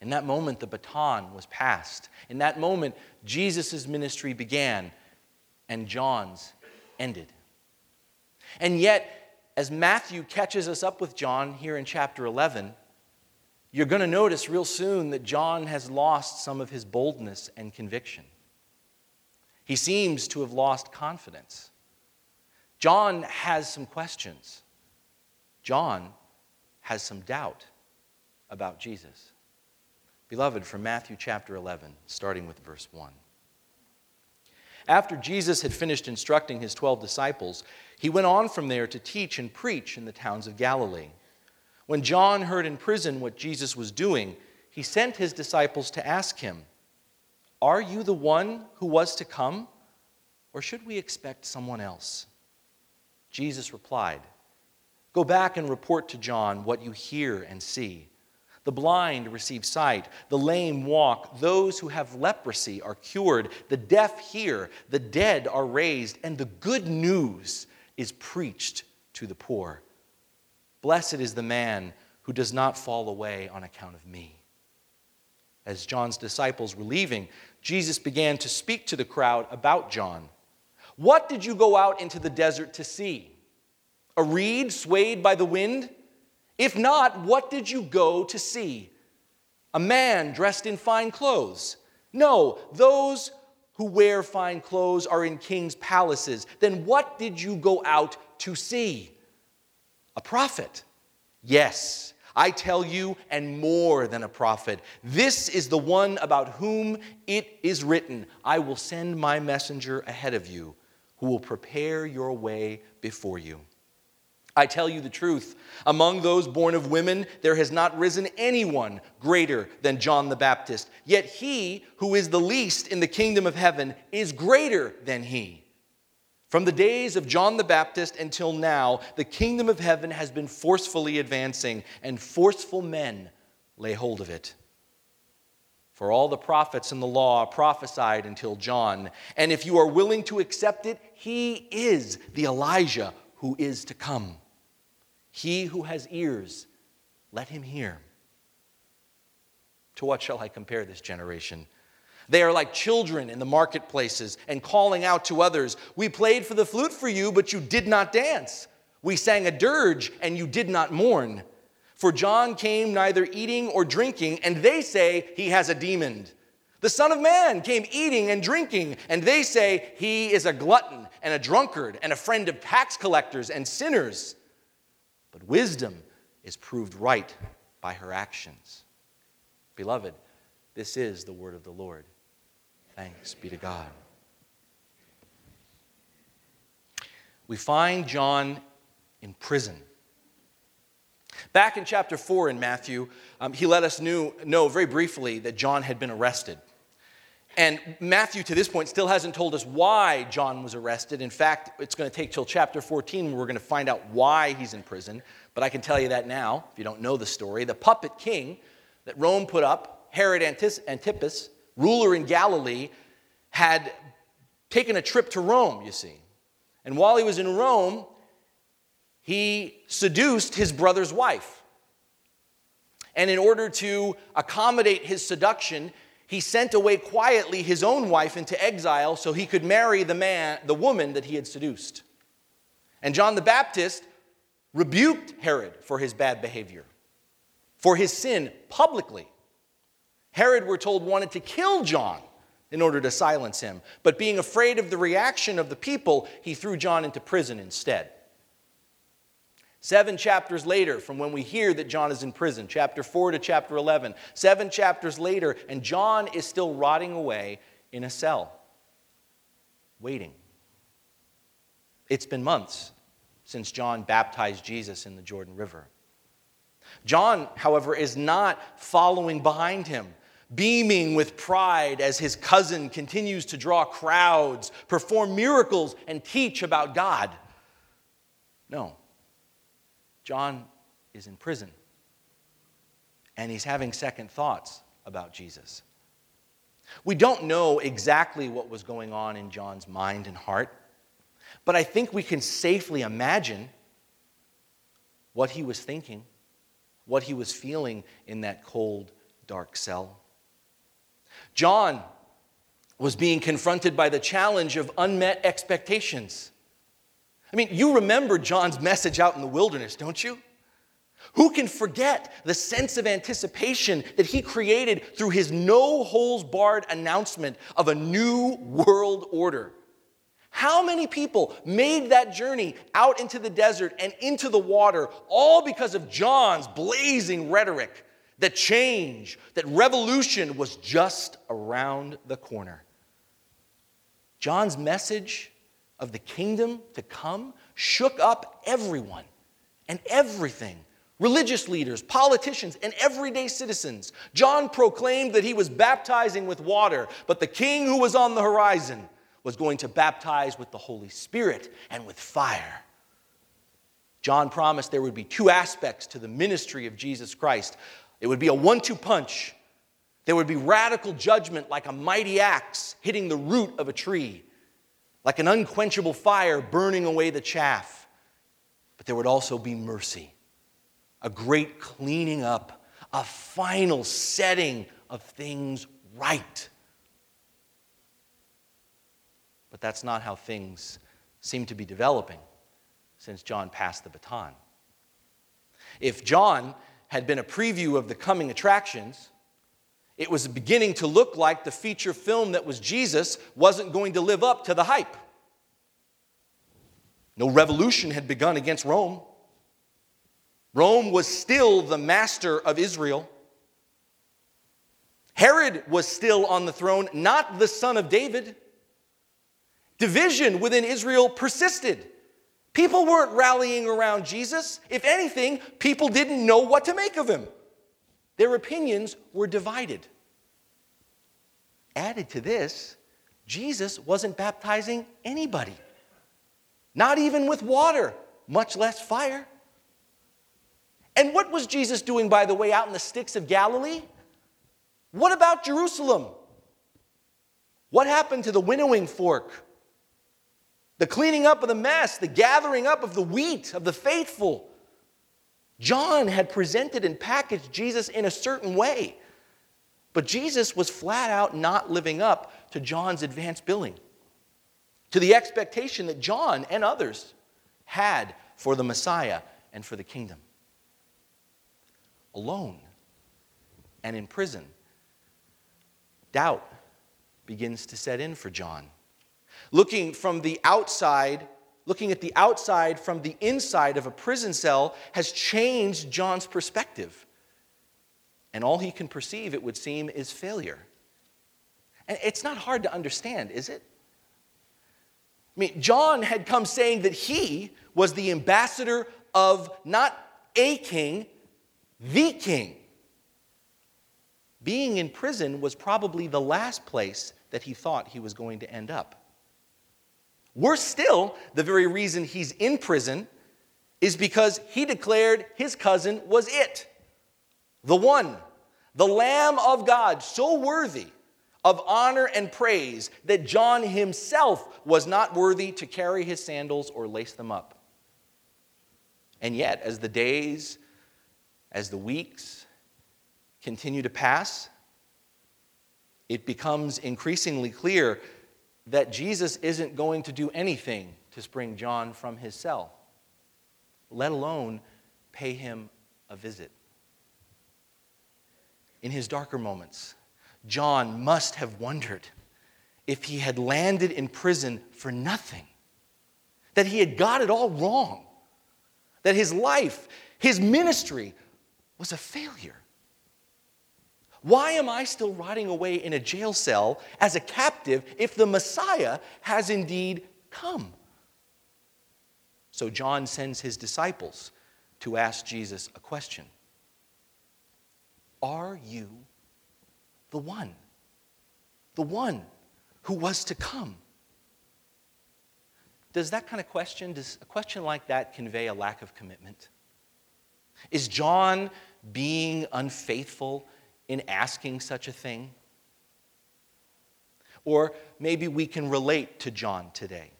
In that moment, the baton was passed. In that moment, Jesus' ministry began and John's ended. And yet, as Matthew catches us up with John here in chapter 11, you're going to notice real soon that John has lost some of his boldness and conviction. He seems to have lost confidence. John has some questions. John has some doubt about Jesus. Beloved, from Matthew chapter 11, starting with verse 1. After Jesus had finished instructing his 12 disciples, he went on from there to teach and preach in the towns of Galilee. When John heard in prison what Jesus was doing, he sent his disciples to ask him, Are you the one who was to come, or should we expect someone else? Jesus replied, Go back and report to John what you hear and see. The blind receive sight, the lame walk, those who have leprosy are cured, the deaf hear, the dead are raised, and the good news is preached to the poor. Blessed is the man who does not fall away on account of me. As John's disciples were leaving, Jesus began to speak to the crowd about John. What did you go out into the desert to see? A reed swayed by the wind? If not, what did you go to see? A man dressed in fine clothes? No, those who wear fine clothes are in king's palaces. Then what did you go out to see? A prophet? Yes, I tell you, and more than a prophet. This is the one about whom it is written I will send my messenger ahead of you, who will prepare your way before you. I tell you the truth. Among those born of women, there has not risen anyone greater than John the Baptist. Yet he who is the least in the kingdom of heaven is greater than he. From the days of John the Baptist until now, the kingdom of heaven has been forcefully advancing, and forceful men lay hold of it. For all the prophets and the law prophesied until John. And if you are willing to accept it, he is the Elijah who is to come. He who has ears, let him hear. To what shall I compare this generation? They are like children in the marketplaces and calling out to others, We played for the flute for you, but you did not dance. We sang a dirge, and you did not mourn. For John came neither eating or drinking, and they say he has a demon. The Son of Man came eating and drinking, and they say he is a glutton and a drunkard and a friend of tax collectors and sinners. But wisdom is proved right by her actions. Beloved, this is the word of the Lord. Thanks be to God. We find John in prison. Back in chapter 4 in Matthew, um, he let us knew, know very briefly that John had been arrested. And Matthew, to this point, still hasn't told us why John was arrested. In fact, it's going to take till chapter 14 where we're going to find out why he's in prison. But I can tell you that now, if you don't know the story. The puppet king that Rome put up, Herod Antipas, ruler in Galilee, had taken a trip to Rome, you see. And while he was in Rome, he seduced his brother's wife. And in order to accommodate his seduction, he sent away quietly his own wife into exile so he could marry the man, the woman that he had seduced. And John the Baptist rebuked Herod for his bad behavior, for his sin publicly. Herod, we're told, wanted to kill John in order to silence him, but being afraid of the reaction of the people, he threw John into prison instead. Seven chapters later, from when we hear that John is in prison, chapter 4 to chapter 11, seven chapters later, and John is still rotting away in a cell, waiting. It's been months since John baptized Jesus in the Jordan River. John, however, is not following behind him, beaming with pride as his cousin continues to draw crowds, perform miracles, and teach about God. No. John is in prison and he's having second thoughts about Jesus. We don't know exactly what was going on in John's mind and heart, but I think we can safely imagine what he was thinking, what he was feeling in that cold, dark cell. John was being confronted by the challenge of unmet expectations. I mean, you remember John's message out in the wilderness, don't you? Who can forget the sense of anticipation that he created through his no holes barred announcement of a new world order? How many people made that journey out into the desert and into the water all because of John's blazing rhetoric that change, that revolution was just around the corner? John's message of the kingdom to come shook up everyone and everything religious leaders, politicians, and everyday citizens. John proclaimed that he was baptizing with water, but the king who was on the horizon was going to baptize with the Holy Spirit and with fire. John promised there would be two aspects to the ministry of Jesus Christ it would be a one two punch. There would be radical judgment like a mighty axe hitting the root of a tree like an unquenchable fire burning away the chaff. But there would also be mercy, a great cleaning up, a final setting of things right. But that's not how things seem to be developing since John passed the baton. If John had been a preview of the coming attractions, it was beginning to look like the feature film that was Jesus wasn't going to live up to the hype. No revolution had begun against Rome. Rome was still the master of Israel. Herod was still on the throne, not the son of David. Division within Israel persisted. People weren't rallying around Jesus. If anything, people didn't know what to make of him. Their opinions were divided. Added to this, Jesus wasn't baptizing anybody, not even with water, much less fire. And what was Jesus doing, by the way, out in the sticks of Galilee? What about Jerusalem? What happened to the winnowing fork? The cleaning up of the mess, the gathering up of the wheat of the faithful. John had presented and packaged Jesus in a certain way. But Jesus was flat out not living up to John's advanced billing, to the expectation that John and others had for the Messiah and for the kingdom. Alone and in prison, doubt begins to set in for John. Looking from the outside looking at the outside from the inside of a prison cell has changed John's perspective. And all he can perceive, it would seem, is failure. And it's not hard to understand, is it? I mean, John had come saying that he was the ambassador of not a king, the king. Being in prison was probably the last place that he thought he was going to end up. Worse still, the very reason he's in prison is because he declared his cousin was it, the one, the Lamb of God, so worthy of honor and praise that John himself was not worthy to carry his sandals or lace them up. And yet, as the days, as the weeks continue to pass, it becomes increasingly clear that Jesus isn't going to do anything to spring John from his cell, let alone pay him a visit. In his darker moments, John must have wondered if he had landed in prison for nothing, that he had got it all wrong, that his life, his ministry was a failure. Why am I still rotting away in a jail cell as a captive if the Messiah has indeed come? So John sends his disciples to ask Jesus a question Are you the one? The one who was to come? Does that kind of question, does a question like that convey a lack of commitment? Is John being unfaithful in asking such a thing? Or maybe we can relate to John today.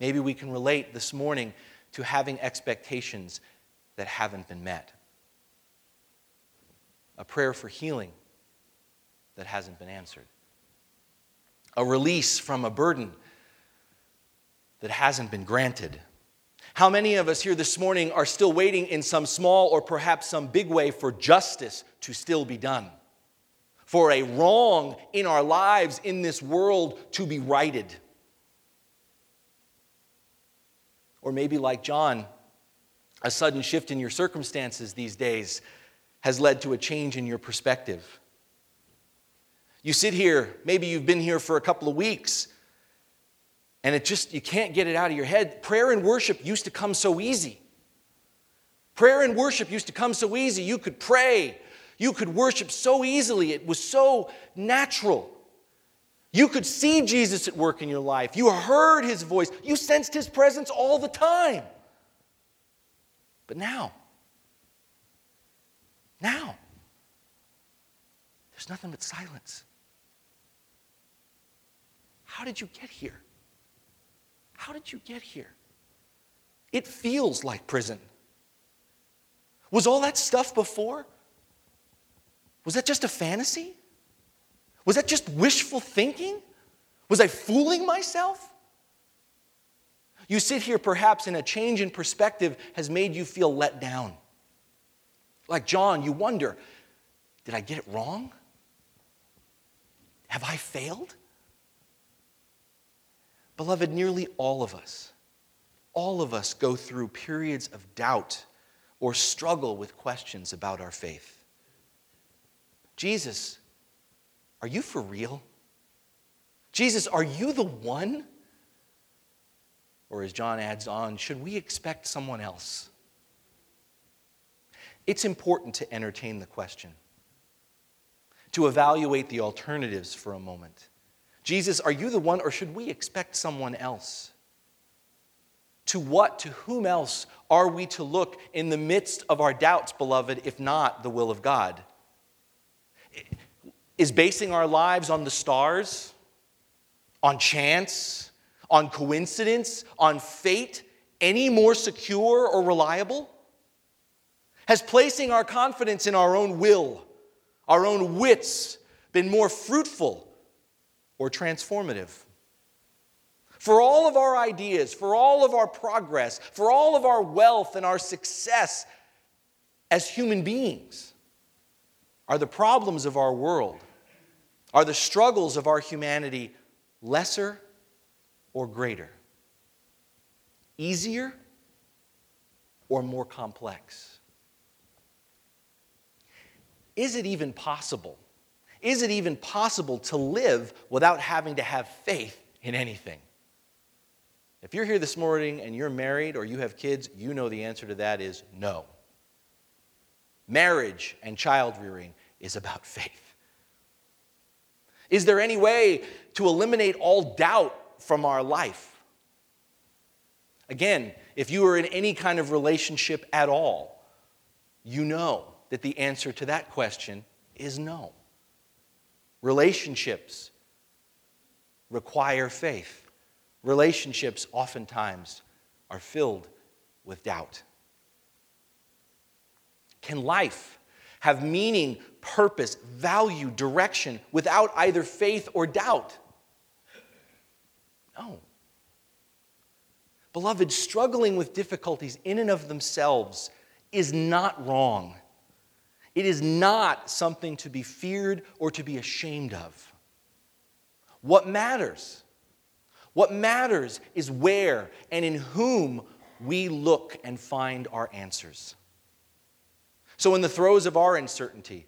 Maybe we can relate this morning to having expectations that haven't been met. a prayer for healing that hasn't been answered, a release from a burden that hasn't been granted. How many of us here this morning are still waiting in some small or perhaps some big way for justice to still be done? For a wrong in our lives in this world to be righted? Or maybe, like John, a sudden shift in your circumstances these days has led to a change in your perspective. You sit here, maybe you've been here for a couple of weeks, and it just, you can't get it out of your head. Prayer and worship used to come so easy. Prayer and worship used to come so easy. You could pray, you could worship so easily. It was so natural. You could see Jesus at work in your life. You heard his voice. You sensed his presence all the time. But now, now, there's nothing but silence. How did you get here? How did you get here? It feels like prison. Was all that stuff before? Was that just a fantasy? Was that just wishful thinking? Was I fooling myself? You sit here, perhaps, and a change in perspective has made you feel let down. Like John, you wonder did I get it wrong? Have I failed? Beloved, nearly all of us, all of us go through periods of doubt or struggle with questions about our faith. Jesus, are you for real? Jesus, are you the one? Or as John adds on, should we expect someone else? It's important to entertain the question, to evaluate the alternatives for a moment. Jesus, are you the one, or should we expect someone else? To what, to whom else are we to look in the midst of our doubts, beloved, if not the will of God? Is basing our lives on the stars, on chance, on coincidence, on fate any more secure or reliable? Has placing our confidence in our own will, our own wits, been more fruitful or transformative. For all of our ideas, for all of our progress, for all of our wealth and our success as human beings, are the problems of our world, are the struggles of our humanity lesser or greater? Easier or more complex? Is it even possible is it even possible to live without having to have faith in anything? If you're here this morning and you're married or you have kids, you know the answer to that is no. Marriage and child rearing is about faith. Is there any way to eliminate all doubt from our life? Again, if you are in any kind of relationship at all, you know that the answer to that question is no. Relationships require faith. Relationships oftentimes are filled with doubt. Can life have meaning, purpose, value, direction without either faith or doubt? No. Beloved, struggling with difficulties in and of themselves is not wrong. It is not something to be feared or to be ashamed of. What matters? What matters is where and in whom we look and find our answers. So, in the throes of our uncertainty,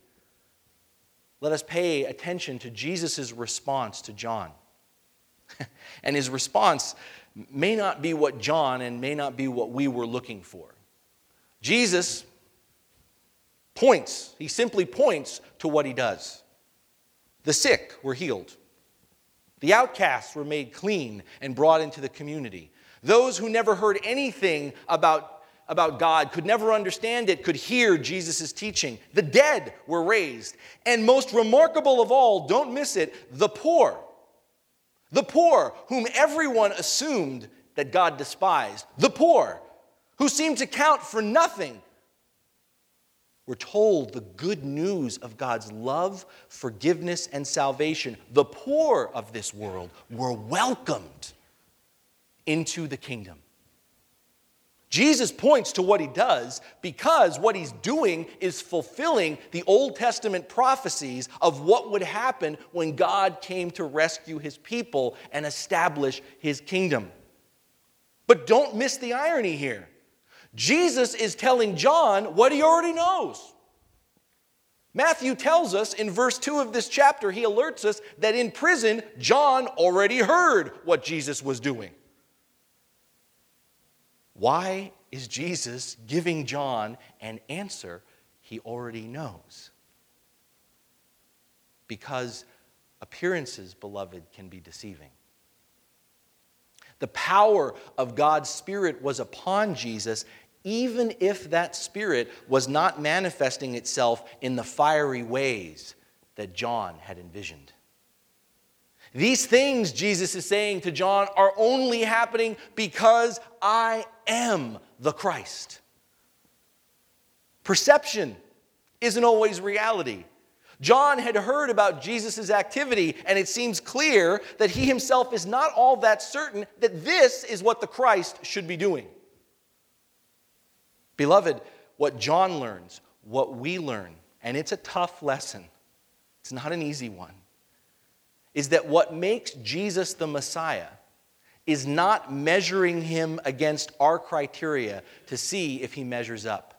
let us pay attention to Jesus' response to John. and his response may not be what John and may not be what we were looking for. Jesus points, he simply points to what he does. The sick were healed. The outcasts were made clean and brought into the community. Those who never heard anything about, about God, could never understand it, could hear Jesus' teaching. The dead were raised. And most remarkable of all, don't miss it, the poor. The poor, whom everyone assumed that God despised. The poor, who seemed to count for nothing We're told the good news of God's love, forgiveness, and salvation. The poor of this world were welcomed into the kingdom. Jesus points to what he does because what he's doing is fulfilling the Old Testament prophecies of what would happen when God came to rescue his people and establish his kingdom. But don't miss the irony here. Jesus is telling John what he already knows. Matthew tells us in verse 2 of this chapter, he alerts us that in prison, John already heard what Jesus was doing. Why is Jesus giving John an answer he already knows? Because appearances, beloved, can be deceiving. The power of God's Spirit was upon Jesus even if that spirit was not manifesting itself in the fiery ways that John had envisioned. These things, Jesus is saying to John, are only happening because I am the Christ. Perception isn't always reality. John had heard about Jesus' activity, and it seems clear that he himself is not all that certain that this is what the Christ should be doing. Beloved, what John learns, what we learn, and it's a tough lesson, it's not an easy one, is that what makes Jesus the Messiah is not measuring him against our criteria to see if he measures up.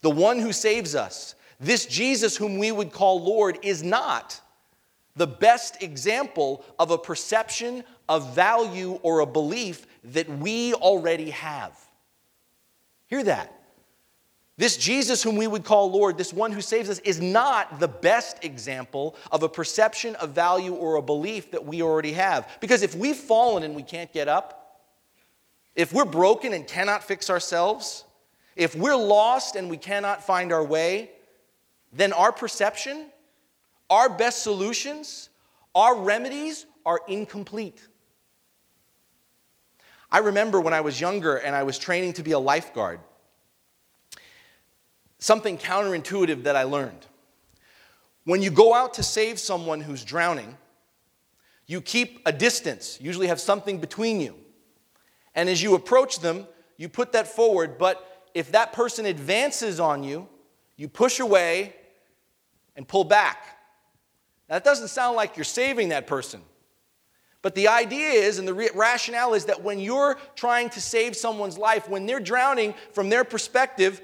The one who saves us, this Jesus whom we would call Lord, is not the best example of a perception, of value, or a belief that we already have. Hear that. This Jesus, whom we would call Lord, this one who saves us, is not the best example of a perception, of value, or a belief that we already have. Because if we've fallen and we can't get up, if we're broken and cannot fix ourselves, if we're lost and we cannot find our way, then our perception, our best solutions, our remedies are incomplete. I remember when I was younger and I was training to be a lifeguard, something counterintuitive that I learned. When you go out to save someone who's drowning, you keep a distance, usually have something between you. And as you approach them, you put that forward, but if that person advances on you, you push away and pull back. Now, that doesn't sound like you're saving that person. But the idea is, and the re- rationale is that when you're trying to save someone's life, when they're drowning, from their perspective,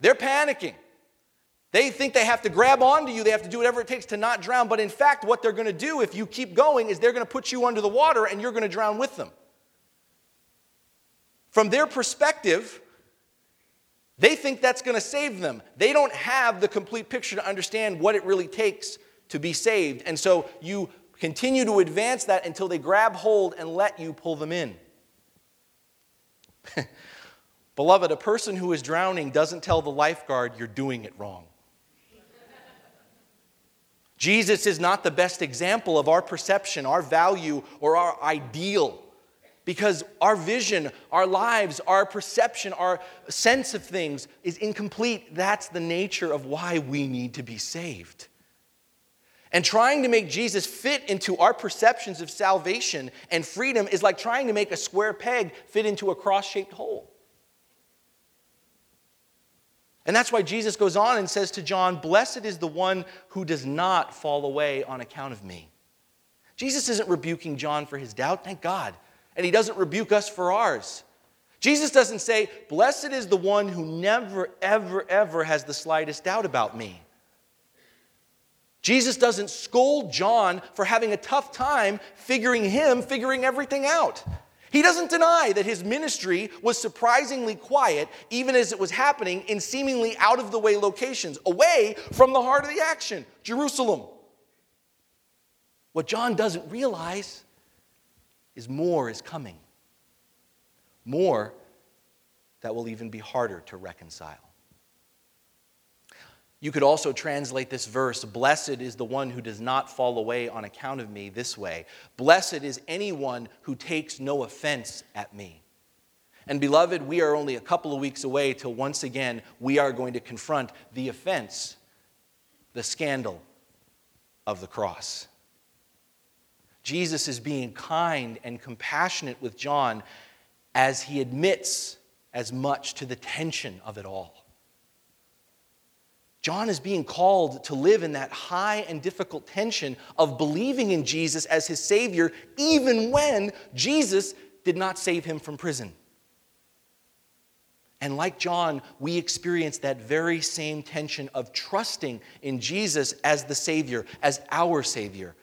they're panicking. They think they have to grab onto you, they have to do whatever it takes to not drown. But in fact, what they're going to do if you keep going is they're going to put you under the water and you're going to drown with them. From their perspective, they think that's going to save them. They don't have the complete picture to understand what it really takes to be saved. And so you Continue to advance that until they grab hold and let you pull them in. Beloved, a person who is drowning doesn't tell the lifeguard you're doing it wrong. Jesus is not the best example of our perception, our value, or our ideal. Because our vision, our lives, our perception, our sense of things is incomplete. That's the nature of why we need to be saved. And trying to make Jesus fit into our perceptions of salvation and freedom is like trying to make a square peg fit into a cross shaped hole. And that's why Jesus goes on and says to John, Blessed is the one who does not fall away on account of me. Jesus isn't rebuking John for his doubt, thank God. And he doesn't rebuke us for ours. Jesus doesn't say, Blessed is the one who never, ever, ever has the slightest doubt about me. Jesus doesn't scold John for having a tough time figuring him, figuring everything out. He doesn't deny that his ministry was surprisingly quiet, even as it was happening in seemingly out of the way locations, away from the heart of the action, Jerusalem. What John doesn't realize is more is coming. More that will even be harder to reconcile. You could also translate this verse Blessed is the one who does not fall away on account of me this way. Blessed is anyone who takes no offense at me. And beloved, we are only a couple of weeks away till once again we are going to confront the offense, the scandal of the cross. Jesus is being kind and compassionate with John as he admits as much to the tension of it all. John is being called to live in that high and difficult tension of believing in Jesus as his Savior, even when Jesus did not save him from prison. And like John, we experience that very same tension of trusting in Jesus as the Savior, as our Savior,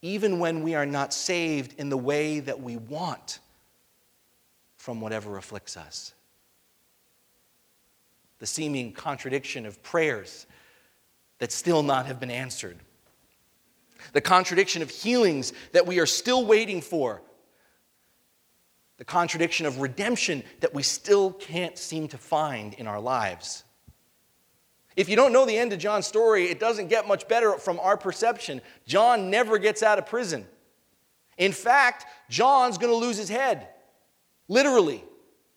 even when we are not saved in the way that we want from whatever afflicts us. The seeming contradiction of prayers that still not have been answered. The contradiction of healings that we are still waiting for. The contradiction of redemption that we still can't seem to find in our lives. If you don't know the end of John's story, it doesn't get much better from our perception. John never gets out of prison. In fact, John's going to lose his head, literally.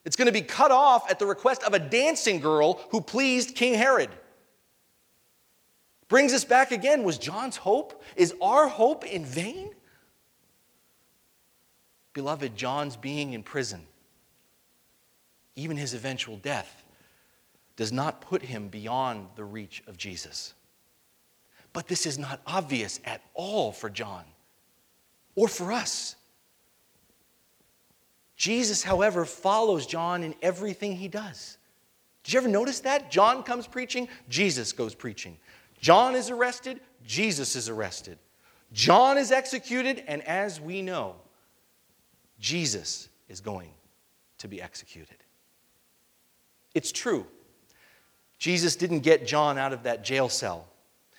It's going to be cut off at the request of a dancing girl who pleased King Herod. Brings us back again. Was John's hope? Is our hope in vain? Beloved, John's being in prison, even his eventual death, does not put him beyond the reach of Jesus. But this is not obvious at all for John or for us. Jesus, however, follows John in everything he does. Did you ever notice that? John comes preaching, Jesus goes preaching. John is arrested, Jesus is arrested. John is executed, and as we know, Jesus is going to be executed. It's true Jesus didn't get John out of that jail cell.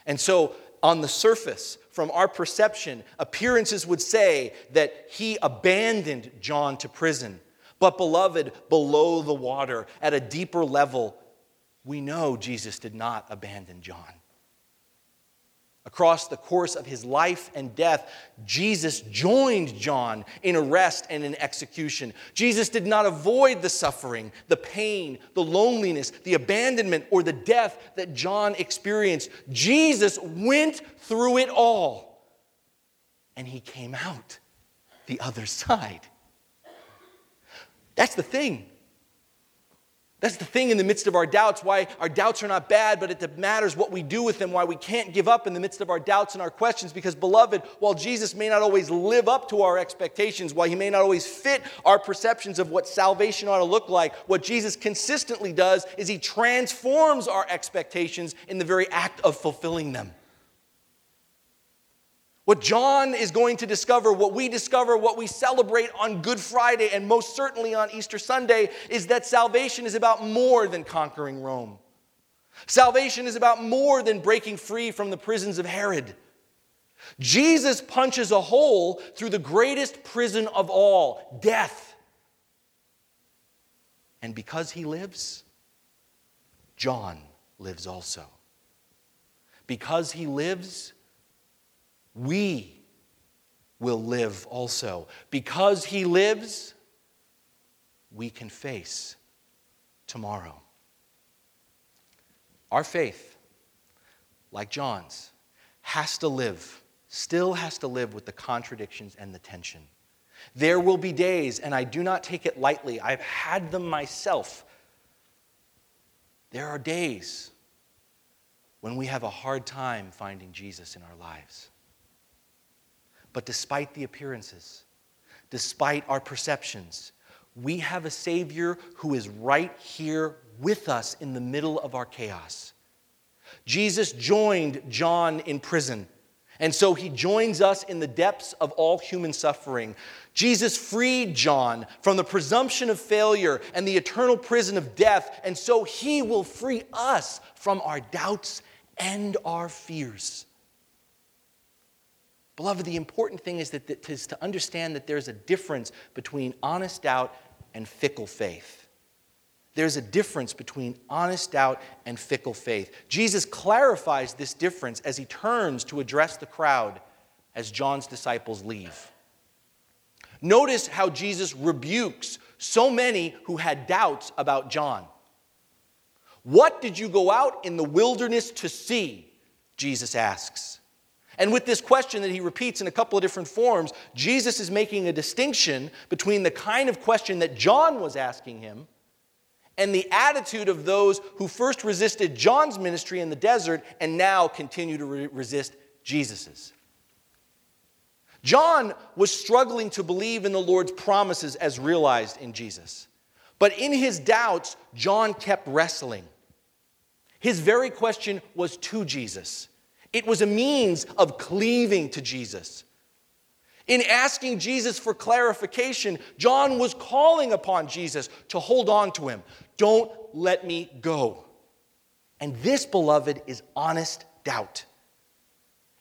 And so, on the surface, from our perception, appearances would say that he abandoned John to prison. But, beloved, below the water, at a deeper level, we know Jesus did not abandon John. Across the course of his life and death, Jesus joined John in arrest and in execution. Jesus did not avoid the suffering, the pain, the loneliness, the abandonment, or the death that John experienced. Jesus went through it all, and he came out the other side. That's the thing. That's the thing in the midst of our doubts, why our doubts are not bad, but it matters what we do with them, why we can't give up in the midst of our doubts and our questions. Because, beloved, while Jesus may not always live up to our expectations, while he may not always fit our perceptions of what salvation ought to look like, what Jesus consistently does is he transforms our expectations in the very act of fulfilling them. What John is going to discover, what we discover, what we celebrate on Good Friday, and most certainly on Easter Sunday, is that salvation is about more than conquering Rome. Salvation is about more than breaking free from the prisons of Herod. Jesus punches a hole through the greatest prison of all death. And because he lives, John lives also. Because he lives, we will live also. Because he lives, we can face tomorrow. Our faith, like John's, has to live, still has to live with the contradictions and the tension. There will be days, and I do not take it lightly, I've had them myself. There are days when we have a hard time finding Jesus in our lives. But despite the appearances, despite our perceptions, we have a Savior who is right here with us in the middle of our chaos. Jesus joined John in prison, and so he joins us in the depths of all human suffering. Jesus freed John from the presumption of failure and the eternal prison of death, and so he will free us from our doubts and our fears. Beloved, the important thing is, that, that, is to understand that there's a difference between honest doubt and fickle faith. There's a difference between honest doubt and fickle faith. Jesus clarifies this difference as he turns to address the crowd as John's disciples leave. Notice how Jesus rebukes so many who had doubts about John. What did you go out in the wilderness to see? Jesus asks. And with this question that he repeats in a couple of different forms, Jesus is making a distinction between the kind of question that John was asking him and the attitude of those who first resisted John's ministry in the desert and now continue to re- resist Jesus's. John was struggling to believe in the Lord's promises as realized in Jesus. But in his doubts, John kept wrestling. His very question was to Jesus. It was a means of cleaving to Jesus. In asking Jesus for clarification, John was calling upon Jesus to hold on to him. Don't let me go. And this, beloved, is honest doubt.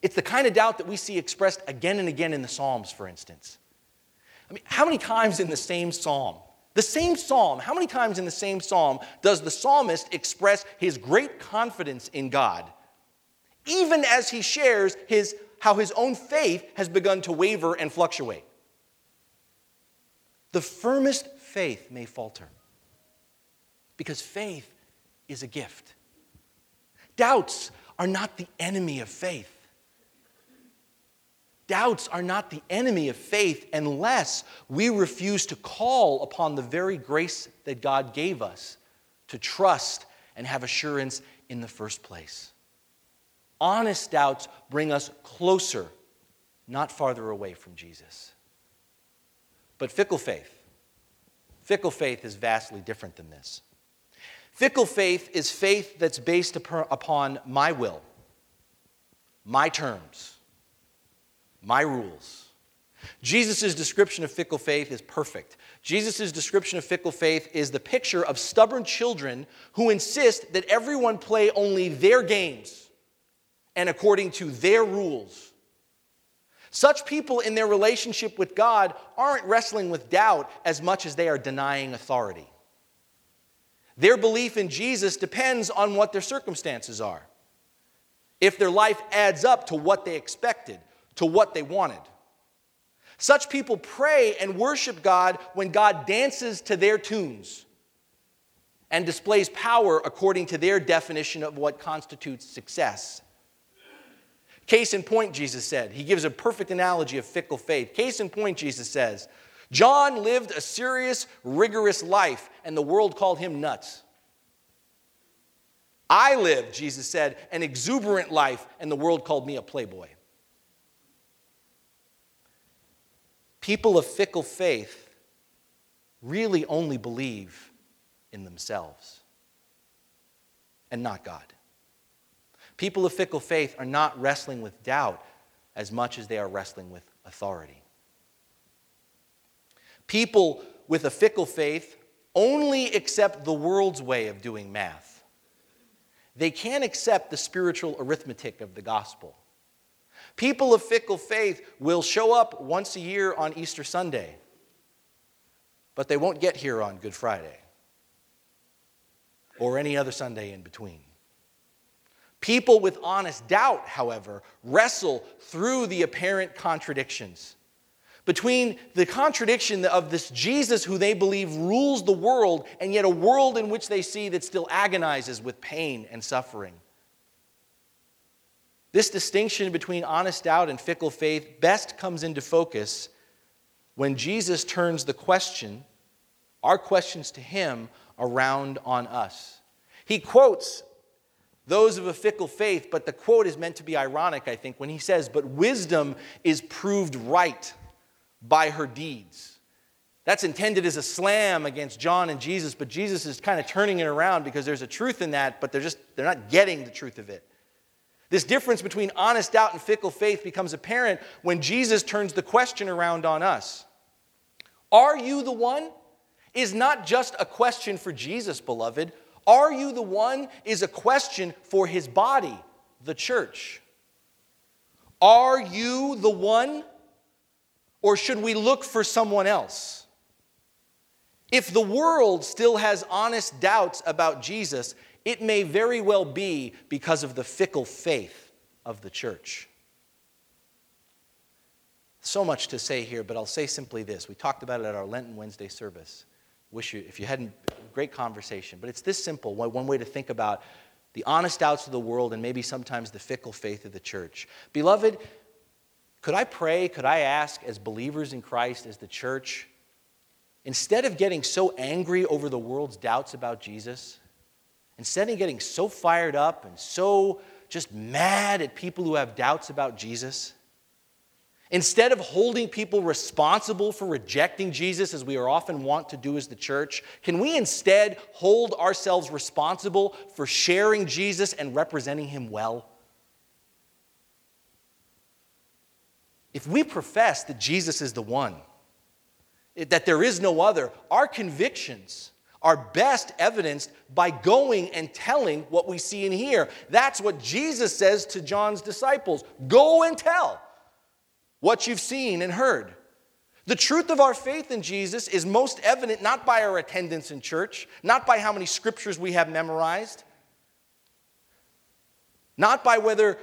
It's the kind of doubt that we see expressed again and again in the Psalms, for instance. I mean, how many times in the same psalm, the same psalm, how many times in the same psalm does the psalmist express his great confidence in God, even as he shares his, how his own faith has begun to waver and fluctuate? The firmest faith may falter because faith is a gift. Doubts are not the enemy of faith. Doubts are not the enemy of faith unless we refuse to call upon the very grace that God gave us to trust and have assurance in the first place. Honest doubts bring us closer, not farther away from Jesus. But fickle faith, fickle faith is vastly different than this. Fickle faith is faith that's based upon my will, my terms, my rules. Jesus' description of fickle faith is perfect. Jesus' description of fickle faith is the picture of stubborn children who insist that everyone play only their games and according to their rules. Such people in their relationship with God aren't wrestling with doubt as much as they are denying authority. Their belief in Jesus depends on what their circumstances are. If their life adds up to what they expected, to what they wanted. Such people pray and worship God when God dances to their tunes and displays power according to their definition of what constitutes success. Case in point, Jesus said. He gives a perfect analogy of fickle faith. Case in point, Jesus says, John lived a serious, rigorous life, and the world called him nuts. I lived, Jesus said, an exuberant life, and the world called me a playboy. People of fickle faith really only believe in themselves and not God. People of fickle faith are not wrestling with doubt as much as they are wrestling with authority. People with a fickle faith only accept the world's way of doing math. They can't accept the spiritual arithmetic of the gospel. People of fickle faith will show up once a year on Easter Sunday, but they won't get here on Good Friday or any other Sunday in between. People with honest doubt, however, wrestle through the apparent contradictions between the contradiction of this Jesus who they believe rules the world, and yet a world in which they see that still agonizes with pain and suffering. This distinction between honest doubt and fickle faith best comes into focus when Jesus turns the question, our questions to him, around on us. He quotes those of a fickle faith, but the quote is meant to be ironic, I think, when he says, But wisdom is proved right by her deeds. That's intended as a slam against John and Jesus, but Jesus is kind of turning it around because there's a truth in that, but they're just they're not getting the truth of it. This difference between honest doubt and fickle faith becomes apparent when Jesus turns the question around on us. Are you the one? Is not just a question for Jesus, beloved. Are you the one? Is a question for his body, the church. Are you the one? Or should we look for someone else? If the world still has honest doubts about Jesus, it may very well be because of the fickle faith of the church. So much to say here, but I'll say simply this. We talked about it at our Lenten Wednesday service. Wish you, if you hadn't, great conversation. But it's this simple one way to think about the honest doubts of the world and maybe sometimes the fickle faith of the church. Beloved, could I pray, could I ask as believers in Christ, as the church, instead of getting so angry over the world's doubts about Jesus, instead of getting so fired up and so just mad at people who have doubts about Jesus, Instead of holding people responsible for rejecting Jesus, as we are often wont to do as the church, can we instead hold ourselves responsible for sharing Jesus and representing him well? If we profess that Jesus is the one, that there is no other, our convictions are best evidenced by going and telling what we see and hear. That's what Jesus says to John's disciples go and tell what you've seen and heard. The truth of our faith in Jesus is most evident not by our attendance in church, not by how many scriptures we have memorized, not by whether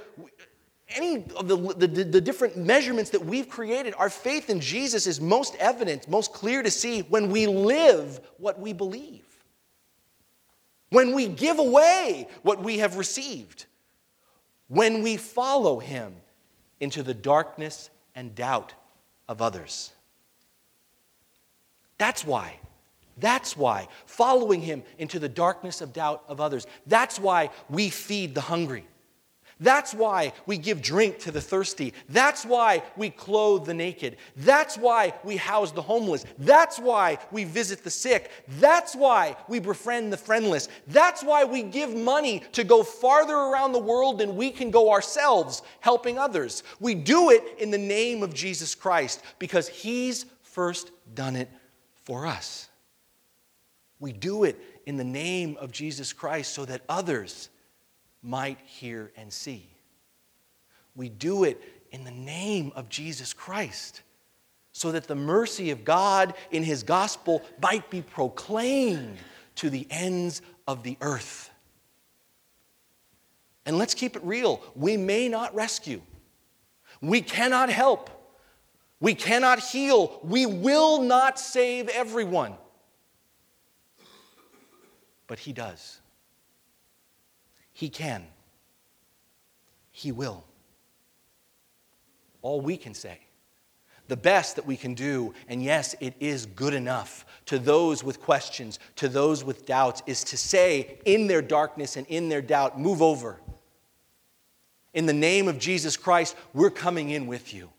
any of the, the, the, different measurements that we've created. Our faith in Jesus is most evident, most clear to see when we live what we believe, when we give away what we have received, when we follow Him into the darkness and doubt of others. That's why. That's why. Following him into the darkness of doubt of others. That's why we feed the hungry. That's why we give drink to the thirsty. That's why we clothe the naked. That's why we house the homeless. That's why we visit the sick. That's why we befriend the friendless. That's why we give money to go farther around the world than we can go ourselves, helping others. We do it in the name of Jesus Christ because He's first done it for us. We do it in the name of Jesus Christ so that others might hear and see. We do it in the name of Jesus Christ so that the mercy of God in His gospel might be proclaimed to the ends of the earth. And let's keep it real we may not rescue, we cannot help, we cannot heal, we will not save everyone. But He does. He can. He will. All we can say, the best that we can do, and yes, it is good enough to those with questions, to those with doubts, is to say in their darkness and in their doubt, move over. In the name of Jesus Christ, we're coming in with you.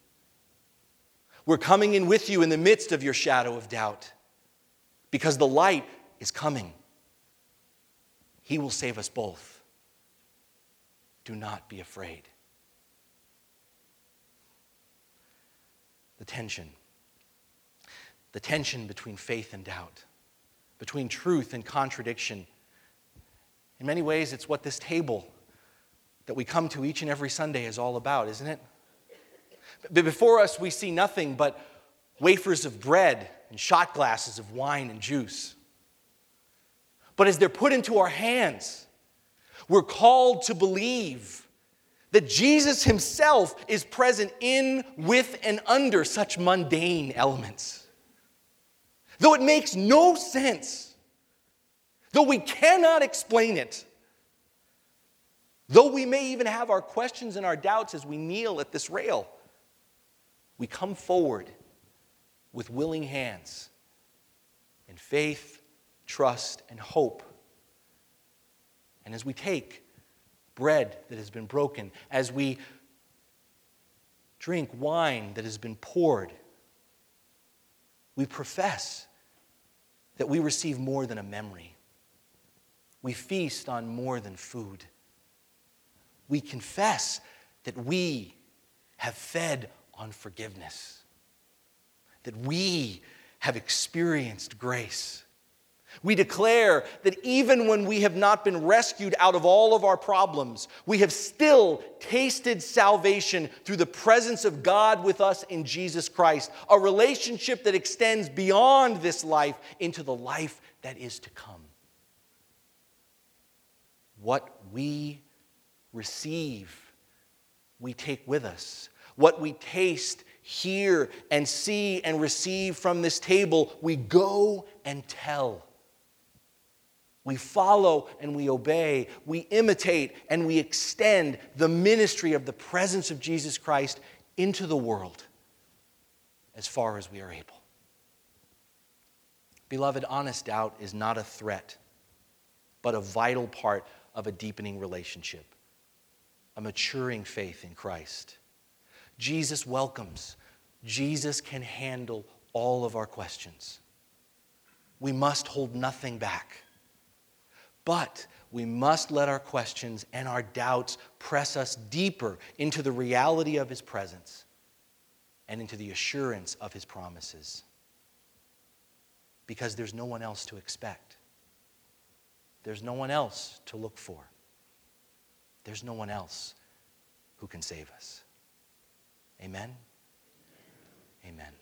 We're coming in with you in the midst of your shadow of doubt because the light is coming. He will save us both do not be afraid. The tension. The tension between faith and doubt, between truth and contradiction. In many ways, it's what this table that we come to each and every Sunday is all about, isn't it? But before us, we see nothing but wafers of bread and shot glasses of wine and juice. But as they're put into our hands, we're called to believe that Jesus himself is present in, with, and under such mundane elements. Though it makes no sense, though we cannot explain it, though we may even have our questions and our doubts as we kneel at this rail, we come forward with willing hands in faith, trust, and hope and as we take bread that has been broken, as we drink wine that has been poured, we profess that we receive more than a memory. We feast on more than food. We confess that we have fed on forgiveness, that we have experienced grace we declare that even when we have not been rescued out of all of our problems, we have still tasted salvation through the presence of God with us in Jesus Christ, a relationship that extends beyond this life into the life that is to come. What we receive, we take with us. What we taste, hear, and see and receive from this table, we go and tell. We follow and we obey. We imitate and we extend the ministry of the presence of Jesus Christ into the world as far as we are able. Beloved, honest doubt is not a threat, but a vital part of a deepening relationship, a maturing faith in Christ. Jesus welcomes, Jesus can handle all of our questions. We must hold nothing back. But we must let our questions and our doubts press us deeper into the reality of His presence and into the assurance of His promises. Because there's no one else to expect, there's no one else to look for, there's no one else who can save us. Amen? Amen.